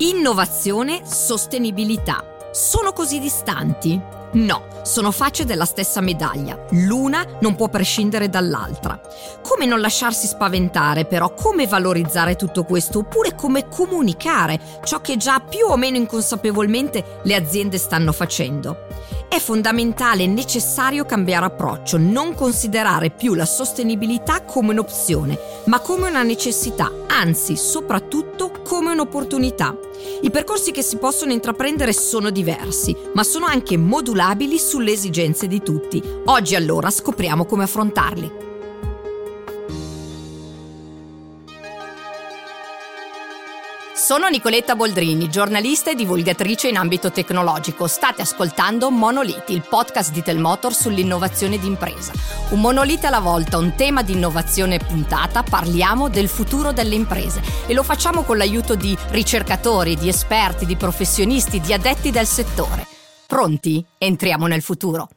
Innovazione, sostenibilità. Sono così distanti? No, sono facce della stessa medaglia. L'una non può prescindere dall'altra. Come non lasciarsi spaventare, però, come valorizzare tutto questo, oppure come comunicare ciò che già più o meno inconsapevolmente le aziende stanno facendo? È fondamentale e necessario cambiare approccio, non considerare più la sostenibilità come un'opzione, ma come una necessità, anzi soprattutto come un'opportunità. I percorsi che si possono intraprendere sono diversi, ma sono anche modulabili sulle esigenze di tutti. Oggi allora scopriamo come affrontarli. Sono Nicoletta Boldrini, giornalista e divulgatrice in ambito tecnologico. State ascoltando Monoliti, il podcast di Telmotor sull'innovazione d'impresa. Un monolite alla volta, un tema di innovazione puntata, parliamo del futuro delle imprese e lo facciamo con l'aiuto di ricercatori, di esperti, di professionisti, di addetti del settore. Pronti? Entriamo nel futuro.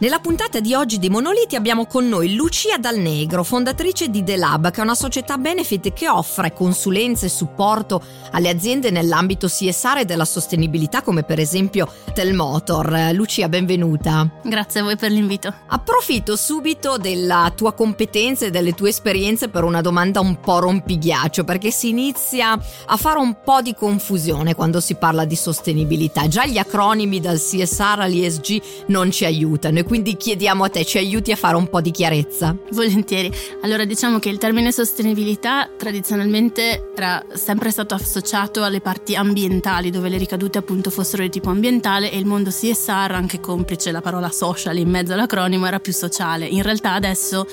Nella puntata di oggi di Monoliti abbiamo con noi Lucia Dal Negro, fondatrice di The Lab, che è una società benefit che offre consulenze e supporto alle aziende nell'ambito CSR e della sostenibilità, come per esempio Telmotor. Lucia, benvenuta. Grazie a voi per l'invito. Approfitto subito della tua competenza e delle tue esperienze per una domanda un po' rompighiaccio, perché si inizia a fare un po' di confusione quando si parla di sostenibilità. Già gli acronimi dal CSR all'ESG non ci aiutano quindi chiediamo a te, ci aiuti a fare un po' di chiarezza. Volentieri. Allora diciamo che il termine sostenibilità tradizionalmente era sempre stato associato alle parti ambientali, dove le ricadute appunto fossero di tipo ambientale e il mondo CSR, anche complice la parola social in mezzo all'acronimo, era più sociale. In realtà adesso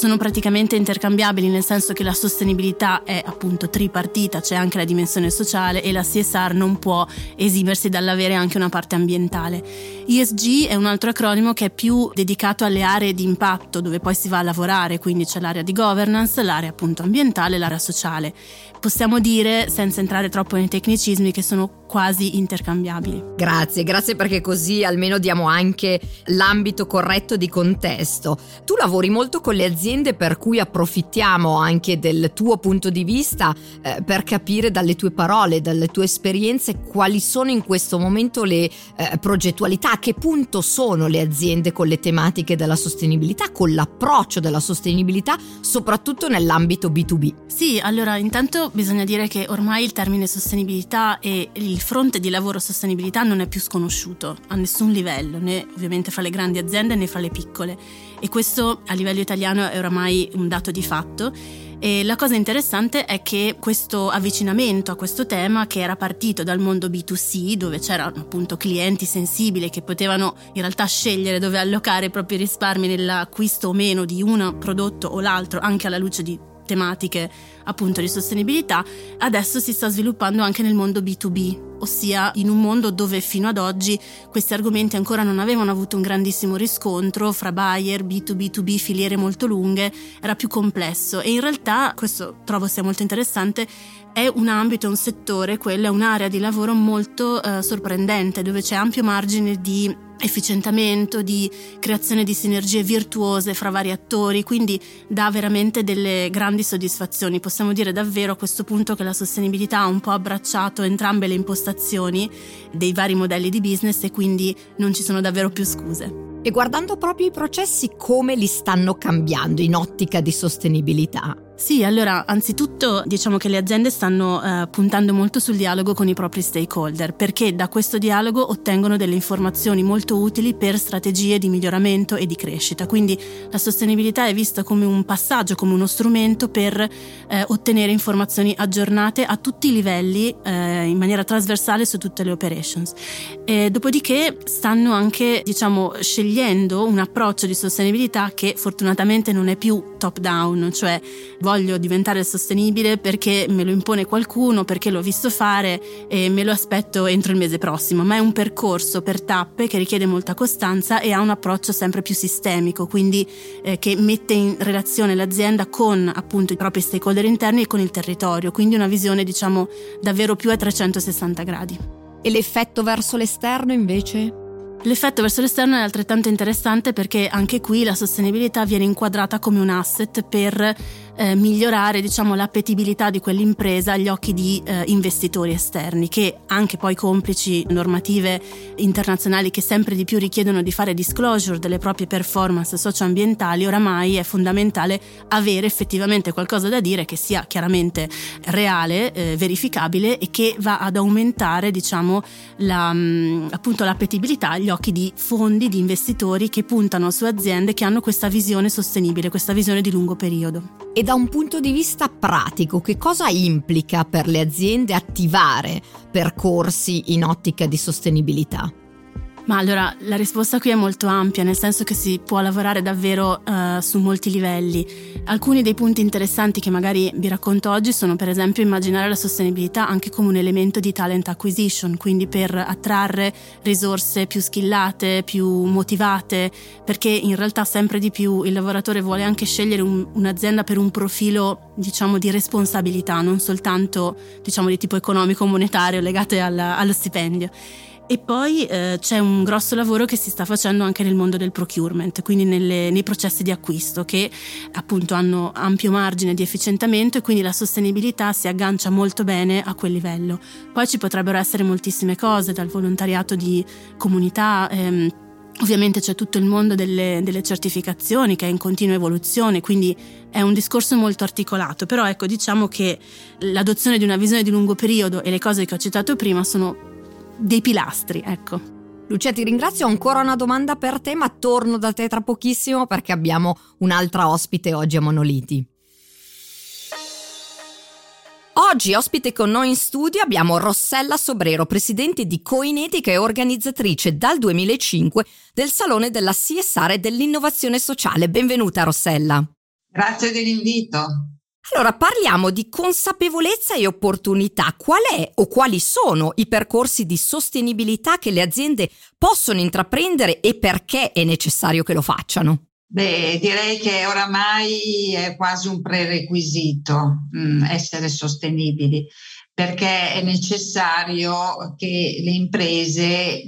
sono praticamente intercambiabili, nel senso che la sostenibilità è appunto tripartita, c'è anche la dimensione sociale e la CSR non può esimersi dall'avere anche una parte ambientale. ESG è un altro acronimo che è più dedicato alle aree di impatto dove poi si va a lavorare, quindi c'è l'area di governance, l'area appunto ambientale, l'area sociale. Possiamo dire, senza entrare troppo nei tecnicismi, che sono quasi intercambiabili. Grazie, grazie perché così almeno diamo anche l'ambito corretto di contesto. Tu lavori molto con le aziende per cui approfittiamo anche del tuo punto di vista eh, per capire dalle tue parole, dalle tue esperienze quali sono in questo momento le eh, progettualità, a che punto sono le aziende con le tematiche della sostenibilità, con l'approccio della sostenibilità, soprattutto nell'ambito B2B. Sì, allora intanto bisogna dire che ormai il termine sostenibilità e il fronte di lavoro sostenibilità non è più sconosciuto a nessun livello, né ovviamente fra le grandi aziende né fra le piccole. E questo a livello italiano è oramai un dato di fatto. E la cosa interessante è che questo avvicinamento a questo tema, che era partito dal mondo B2C, dove c'erano appunto clienti sensibili che potevano in realtà scegliere dove allocare i propri risparmi nell'acquisto o meno di un prodotto o l'altro, anche alla luce di tematiche appunto di sostenibilità, adesso si sta sviluppando anche nel mondo B2B, ossia in un mondo dove fino ad oggi questi argomenti ancora non avevano avuto un grandissimo riscontro fra buyer, B2B2B, filiere molto lunghe, era più complesso. E in realtà questo trovo sia molto interessante è un ambito, un settore, quello è un'area di lavoro molto eh, sorprendente dove c'è ampio margine di efficientamento, di creazione di sinergie virtuose fra vari attori, quindi dà veramente delle grandi soddisfazioni. Possiamo dire davvero a questo punto che la sostenibilità ha un po' abbracciato entrambe le impostazioni dei vari modelli di business e quindi non ci sono davvero più scuse. E guardando proprio i processi, come li stanno cambiando in ottica di sostenibilità? Sì, allora, anzitutto diciamo che le aziende stanno eh, puntando molto sul dialogo con i propri stakeholder, perché da questo dialogo ottengono delle informazioni molto utili per strategie di miglioramento e di crescita. Quindi la sostenibilità è vista come un passaggio, come uno strumento per eh, ottenere informazioni aggiornate a tutti i livelli eh, in maniera trasversale su tutte le operations. E dopodiché stanno anche, diciamo, scegliendo un approccio di sostenibilità che fortunatamente non è più top down, cioè voglio diventare sostenibile perché me lo impone qualcuno, perché l'ho visto fare e me lo aspetto entro il mese prossimo, ma è un percorso per tappe che richiede molta costanza e ha un approccio sempre più sistemico, quindi eh, che mette in relazione l'azienda con appunto i propri stakeholder interni e con il territorio, quindi una visione diciamo davvero più a 360 gradi. E l'effetto verso l'esterno invece? L'effetto verso l'esterno è altrettanto interessante perché anche qui la sostenibilità viene inquadrata come un asset per eh, migliorare diciamo, l'appetibilità di quell'impresa agli occhi di eh, investitori esterni che anche poi complici normative internazionali che sempre di più richiedono di fare disclosure delle proprie performance socioambientali, oramai è fondamentale avere effettivamente qualcosa da dire che sia chiaramente reale, eh, verificabile e che va ad aumentare diciamo, la, mh, mm, appunto, l'appetibilità agli occhi di fondi, di investitori che puntano su aziende che hanno questa visione sostenibile, questa visione di lungo periodo. E da un punto di vista pratico, che cosa implica per le aziende attivare percorsi in ottica di sostenibilità? Ma allora la risposta qui è molto ampia, nel senso che si può lavorare davvero uh, su molti livelli. Alcuni dei punti interessanti che magari vi racconto oggi sono per esempio immaginare la sostenibilità anche come un elemento di talent acquisition, quindi per attrarre risorse più skillate, più motivate, perché in realtà sempre di più il lavoratore vuole anche scegliere un, un'azienda per un profilo diciamo di responsabilità, non soltanto diciamo di tipo economico monetario legate alla, allo stipendio. E poi eh, c'è un grosso lavoro che si sta facendo anche nel mondo del procurement, quindi nelle, nei processi di acquisto che appunto hanno ampio margine di efficientamento e quindi la sostenibilità si aggancia molto bene a quel livello. Poi ci potrebbero essere moltissime cose, dal volontariato di comunità. Ehm, Ovviamente c'è tutto il mondo delle, delle, certificazioni che è in continua evoluzione, quindi è un discorso molto articolato, però ecco diciamo che l'adozione di una visione di lungo periodo e le cose che ho citato prima sono dei pilastri, ecco. Lucia, ti ringrazio. Ho ancora una domanda per te, ma torno da te tra pochissimo perché abbiamo un'altra ospite oggi a Monoliti. Oggi ospite con noi in studio abbiamo Rossella Sobrero, presidente di Coinetica e organizzatrice dal 2005 del Salone della CSR e dell'innovazione sociale. Benvenuta Rossella. Grazie dell'invito. Allora parliamo di consapevolezza e opportunità. Qual è o quali sono i percorsi di sostenibilità che le aziende possono intraprendere e perché è necessario che lo facciano? Beh, direi che oramai è quasi un prerequisito mh, mm, essere sostenibili perché è necessario che le imprese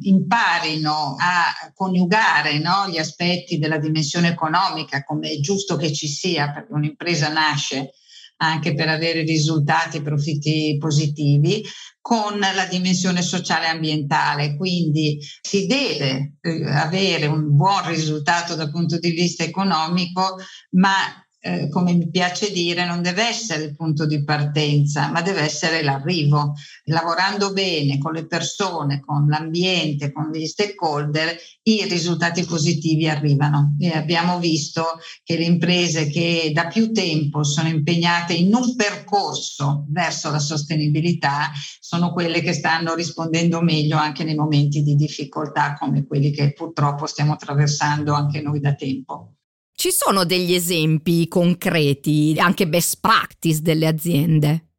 imparino a coniugare no, gli aspetti della dimensione economica, come è giusto che ci sia, perché un'impresa nasce anche per avere risultati e profitti positivi, con la dimensione sociale e ambientale. Quindi si deve eh, avere un buon risultato dal punto di vista economico, ma eh, come mi piace dire, non deve essere il punto di partenza, ma deve essere l'arrivo. Lavorando bene con le persone, con l'ambiente, con gli stakeholder, i risultati positivi arrivano. E abbiamo visto che le imprese che da più tempo sono impegnate in un percorso verso la sostenibilità sono quelle che stanno rispondendo meglio anche nei momenti di difficoltà come quelli che purtroppo stiamo attraversando anche noi da tempo. Ci sono degli esempi concreti, anche best practice delle aziende?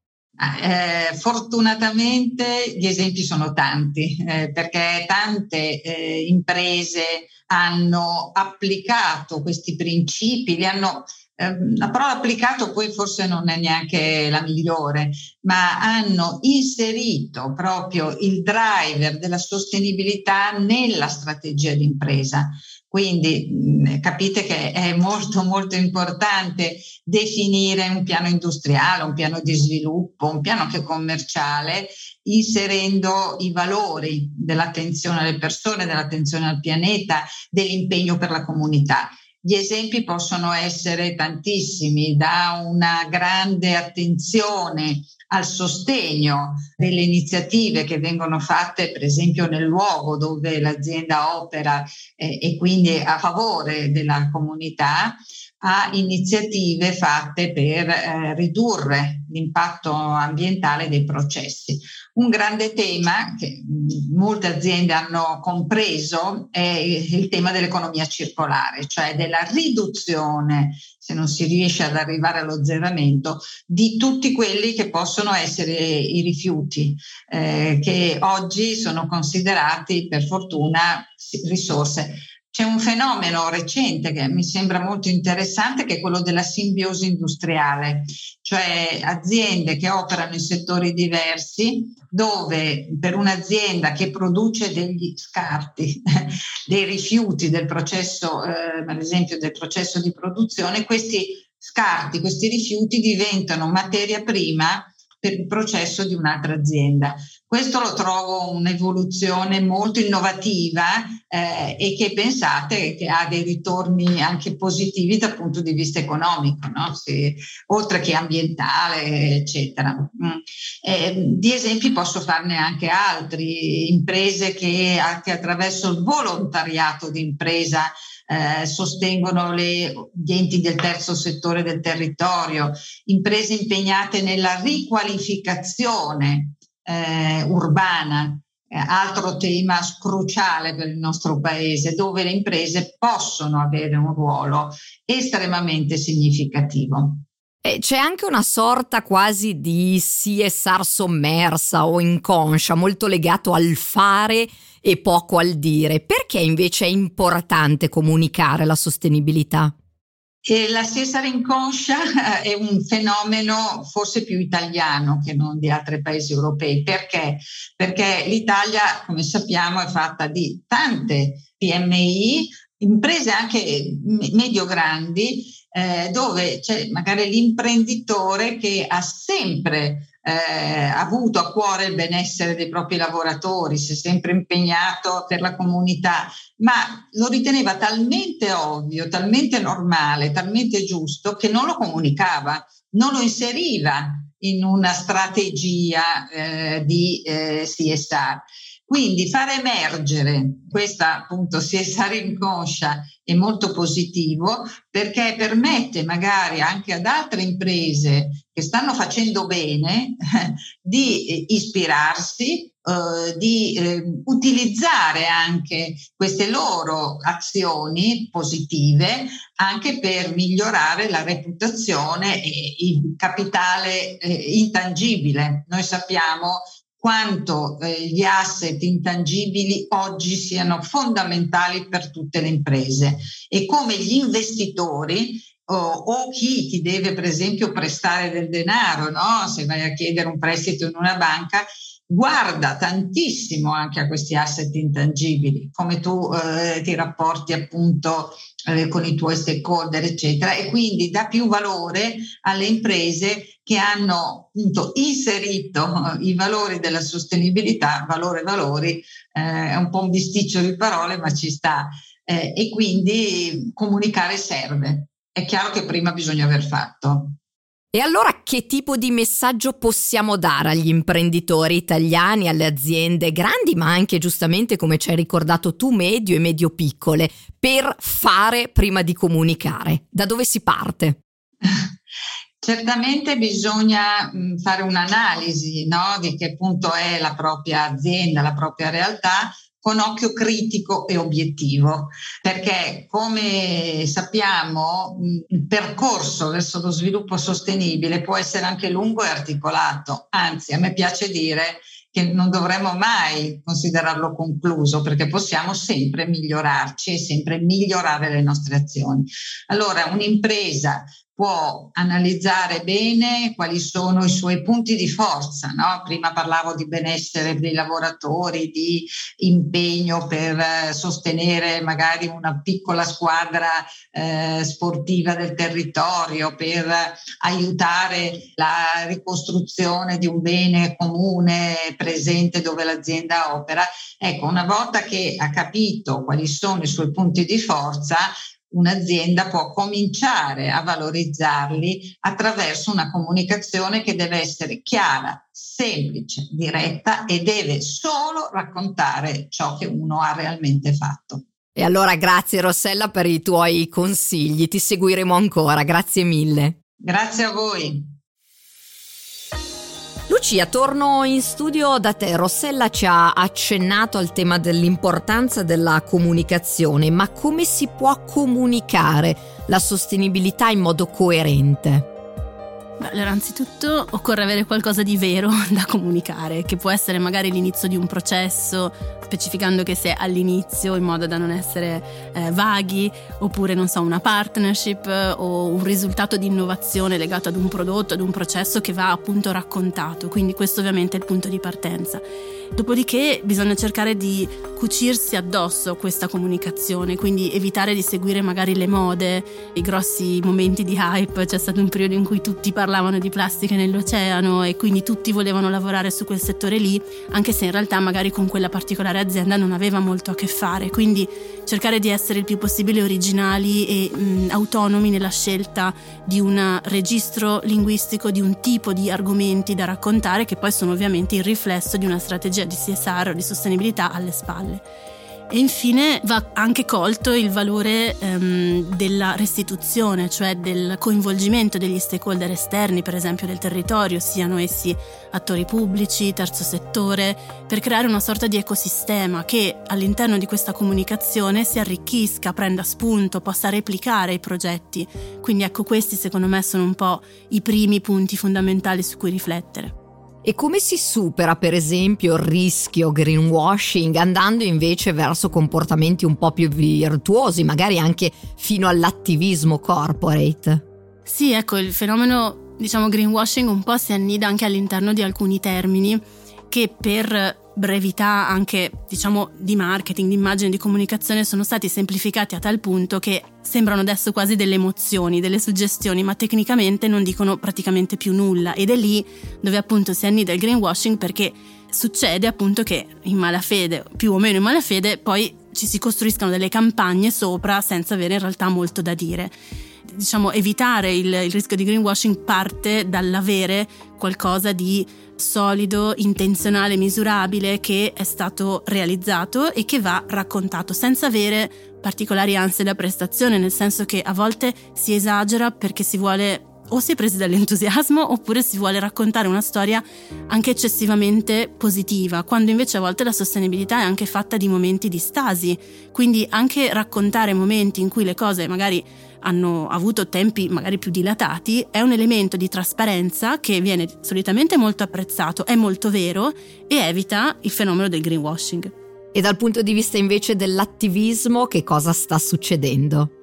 Eh, fortunatamente gli esempi sono tanti eh, perché tante eh, imprese hanno applicato questi principi, li hanno ehm, la parola applicato poi forse non è neanche la migliore, ma hanno inserito proprio il driver della sostenibilità nella strategia d'impresa. Quindi capite che è molto molto importante definire un piano industriale, un piano di sviluppo, un piano anche commerciale, inserendo i valori dell'attenzione alle persone, dell'attenzione al pianeta, dell'impegno per la comunità. Gli esempi possono essere tantissimi, da una grande attenzione al sostegno delle iniziative che vengono fatte per esempio nel luogo dove l'azienda opera eh, e quindi a favore della comunità a iniziative fatte per eh, ridurre l'impatto ambientale dei processi. Un grande tema che molte aziende hanno compreso è il tema dell'economia circolare, cioè della riduzione, se non si riesce ad arrivare allo zeramento, di tutti quelli che possono essere i rifiuti, eh, che oggi sono considerati per fortuna risorse c'è un fenomeno recente che mi sembra molto interessante che è quello della simbiosi industriale, cioè aziende che operano in settori diversi dove per un'azienda che produce degli scarti, dei rifiuti del processo, eh, ad esempio del processo di produzione, questi scarti, questi rifiuti diventano materia prima per il processo di un'altra azienda. Questo lo trovo un'evoluzione molto innovativa eh, e che pensate che ha dei ritorni anche positivi dal punto di vista economico, no? Se, oltre che ambientale, eccetera. Mm. Eh, di esempi posso farne anche altri, imprese che anche attraverso il volontariato di impresa eh, sostengono le, gli enti del terzo settore del territorio, imprese impegnate nella riqualificazione eh, urbana, eh, altro tema cruciale per il nostro paese, dove le imprese possono avere un ruolo estremamente significativo. E c'è anche una sorta quasi di CSR sommersa o inconscia, molto legato al fare e poco al dire. Perché invece è importante comunicare la sostenibilità? E la stessa rinconscia eh, è un fenomeno forse più italiano che non di altri paesi europei. Perché? Perché l'Italia, come sappiamo, è fatta di tante PMI, imprese anche medio-grandi, eh, dove c'è magari l'imprenditore che ha sempre eh, avuto a cuore il benessere dei propri lavoratori, si è sempre impegnato per la comunità, ma lo riteneva talmente ovvio, talmente normale, talmente giusto che non lo comunicava, non lo inseriva in una strategia eh, di eh, CSR. Quindi far emergere questa appunto CSR inconscia è molto positivo perché permette magari anche ad altre imprese che stanno facendo bene di eh, ispirarsi, eh, di eh, utilizzare anche queste loro azioni positive anche per migliorare la reputazione e il capitale eh, intangibile. Noi sappiamo quanto eh, gli asset intangibili oggi siano fondamentali per tutte le imprese e come gli investitori o, chi ti deve per esempio prestare del denaro, no? se vai a chiedere un prestito in una banca, guarda tantissimo anche a questi asset intangibili, come tu eh, ti rapporti appunto eh, con i tuoi stakeholder, eccetera, e quindi dà più valore alle imprese che hanno appunto inserito i valori della sostenibilità, valore valori, eh, è un po' un bisticcio di parole, ma ci sta. Eh, e quindi comunicare serve. È chiaro che prima bisogna aver fatto. E allora che tipo di messaggio possiamo dare agli imprenditori italiani, alle aziende grandi, ma anche giustamente, come ci hai ricordato tu, medio e medio piccole, per fare prima di comunicare? Da dove si parte? Certamente bisogna fare un'analisi no, di che punto è la propria azienda, la propria realtà, con occhio critico e obiettivo, perché come sappiamo il percorso verso lo sviluppo sostenibile può essere anche lungo e articolato, anzi a me piace dire che non dovremmo mai considerarlo concluso perché possiamo sempre migliorarci e sempre migliorare le nostre azioni. Allora un'impresa può analizzare bene quali sono i suoi punti di forza. No? Prima parlavo di benessere dei lavoratori, di impegno per eh, sostenere magari una piccola squadra eh, sportiva del territorio, per aiutare la ricostruzione di un bene comune presente dove l'azienda opera. Ecco, una volta che ha capito quali sono i suoi punti di forza, un'azienda può cominciare a valorizzarli attraverso una comunicazione che deve essere chiara, semplice, diretta e deve solo raccontare ciò che uno ha realmente fatto. E allora grazie Rossella per i tuoi consigli, ti seguiremo ancora, grazie mille. Grazie a voi. Lucia, torno in studio da te. Rossella ci ha accennato al tema dell'importanza della comunicazione, ma come si può comunicare la sostenibilità in modo coerente? Allora, anzitutto occorre avere qualcosa di vero da comunicare, che può essere magari l'inizio di un processo, specificando che sia all'inizio in modo da non essere eh, vaghi, oppure non so, una partnership o un risultato di innovazione legato ad un prodotto, ad un processo che va appunto raccontato. Quindi questo ovviamente è il punto di partenza. Dopodiché bisogna cercare di cucirsi addosso questa comunicazione, quindi evitare di seguire magari le mode, i grossi momenti di hype. C'è stato un periodo in cui tutti parlavano di plastica nell'oceano e quindi tutti volevano lavorare su quel settore lì, anche se in realtà magari con quella particolare azienda non aveva molto a che fare. Quindi cercare di essere il più possibile originali e mh, autonomi nella scelta di un registro linguistico, di un tipo di argomenti da raccontare che poi sono ovviamente il riflesso di una strategia di CSR o di sostenibilità alle spalle. E infine va anche colto il valore ehm, della restituzione, cioè del coinvolgimento degli stakeholder esterni, per esempio del territorio, siano essi attori pubblici, terzo settore, per creare una sorta di ecosistema che all'interno di questa comunicazione si arricchisca, prenda spunto, possa replicare i progetti. Quindi ecco questi secondo me sono un po' i primi punti fondamentali su cui riflettere. E come si supera, per esempio, il rischio greenwashing andando invece verso comportamenti un po' più virtuosi, magari anche fino all'attivismo corporate? Sì, ecco, il fenomeno, diciamo, greenwashing un po' si annida anche all'interno di alcuni termini che per brevità anche diciamo di marketing, di immagine, di comunicazione sono stati semplificati a tal punto che sembrano adesso quasi delle emozioni, delle suggestioni, ma tecnicamente non dicono praticamente più nulla. Ed è lì dove appunto si annida il greenwashing perché succede appunto che in malafede, più o meno in malafede, poi ci si costruiscano delle campagne sopra senza avere in realtà molto da dire diciamo, evitare il, il, rischio di greenwashing parte dall'avere qualcosa di solido, intenzionale, misurabile che è stato realizzato e che va raccontato senza avere particolari ansie da prestazione, nel senso che a volte si esagera perché si vuole o si è presi dall'entusiasmo oppure si vuole raccontare una storia anche eccessivamente positiva, quando invece a volte la sostenibilità è anche fatta di momenti di stasi, quindi anche raccontare momenti in cui le cose magari hanno avuto tempi magari più dilatati è un elemento di trasparenza che viene solitamente molto apprezzato, è molto vero e evita il fenomeno del greenwashing. E dal punto di vista invece dell'attivismo, che cosa sta succedendo?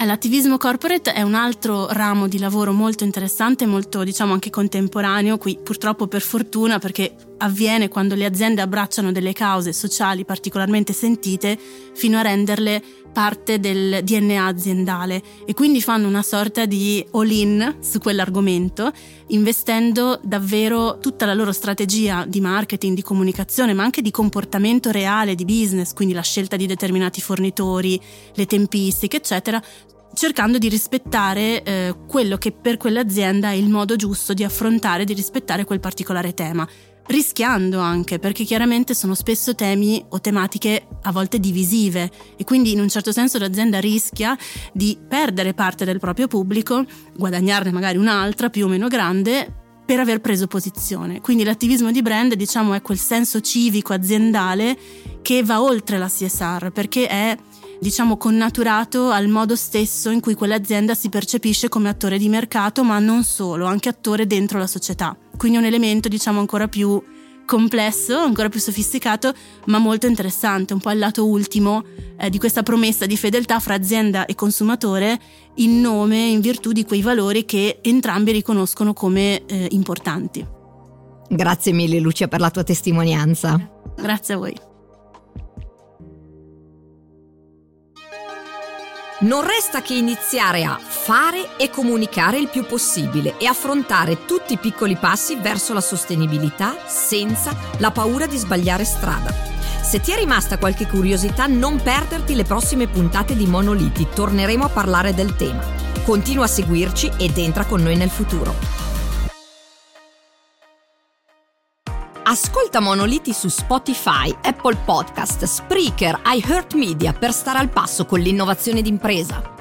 Eh, l'attivismo corporate è un altro ramo di lavoro molto interessante, molto diciamo anche contemporaneo, qui purtroppo per fortuna perché avviene quando le aziende abbracciano delle cause sociali particolarmente sentite fino a renderle parte del DNA aziendale e quindi fanno una sorta di all-in su quell'argomento, investendo davvero tutta la loro strategia di marketing, di comunicazione, ma anche di comportamento reale, di business, quindi la scelta di determinati fornitori, le tempistiche, eccetera, cercando di rispettare eh, quello che per quell'azienda è il modo giusto di affrontare, di rispettare quel particolare tema rischiando anche perché chiaramente sono spesso temi o tematiche a volte divisive e quindi in un certo senso l'azienda rischia di perdere parte del proprio pubblico, guadagnarne magari un'altra più o meno grande per aver preso posizione. Quindi l'attivismo di brand diciamo è quel senso civico aziendale che va oltre la CSR perché è diciamo connaturato al modo stesso in cui quell'azienda si percepisce come attore di mercato, ma non solo, anche attore dentro la società. Quindi un elemento diciamo ancora più complesso, ancora più sofisticato, ma molto interessante, un po' il lato ultimo eh, di questa promessa di fedeltà fra azienda e consumatore in nome, in virtù di quei valori che entrambi riconoscono come eh, importanti. Grazie mille Lucia per la tua testimonianza. Grazie a voi. Non resta che iniziare a fare e comunicare il più possibile e affrontare tutti i piccoli passi verso la sostenibilità senza la paura di sbagliare strada. Se ti è rimasta qualche curiosità, non perderti le prossime puntate di Monoliti, torneremo a parlare del tema. Continua a seguirci ed entra con noi nel futuro. Ascolta Monoliti su Spotify, Apple Podcast, Spreaker, iHeartMedia per stare al passo con l'innovazione d'impresa.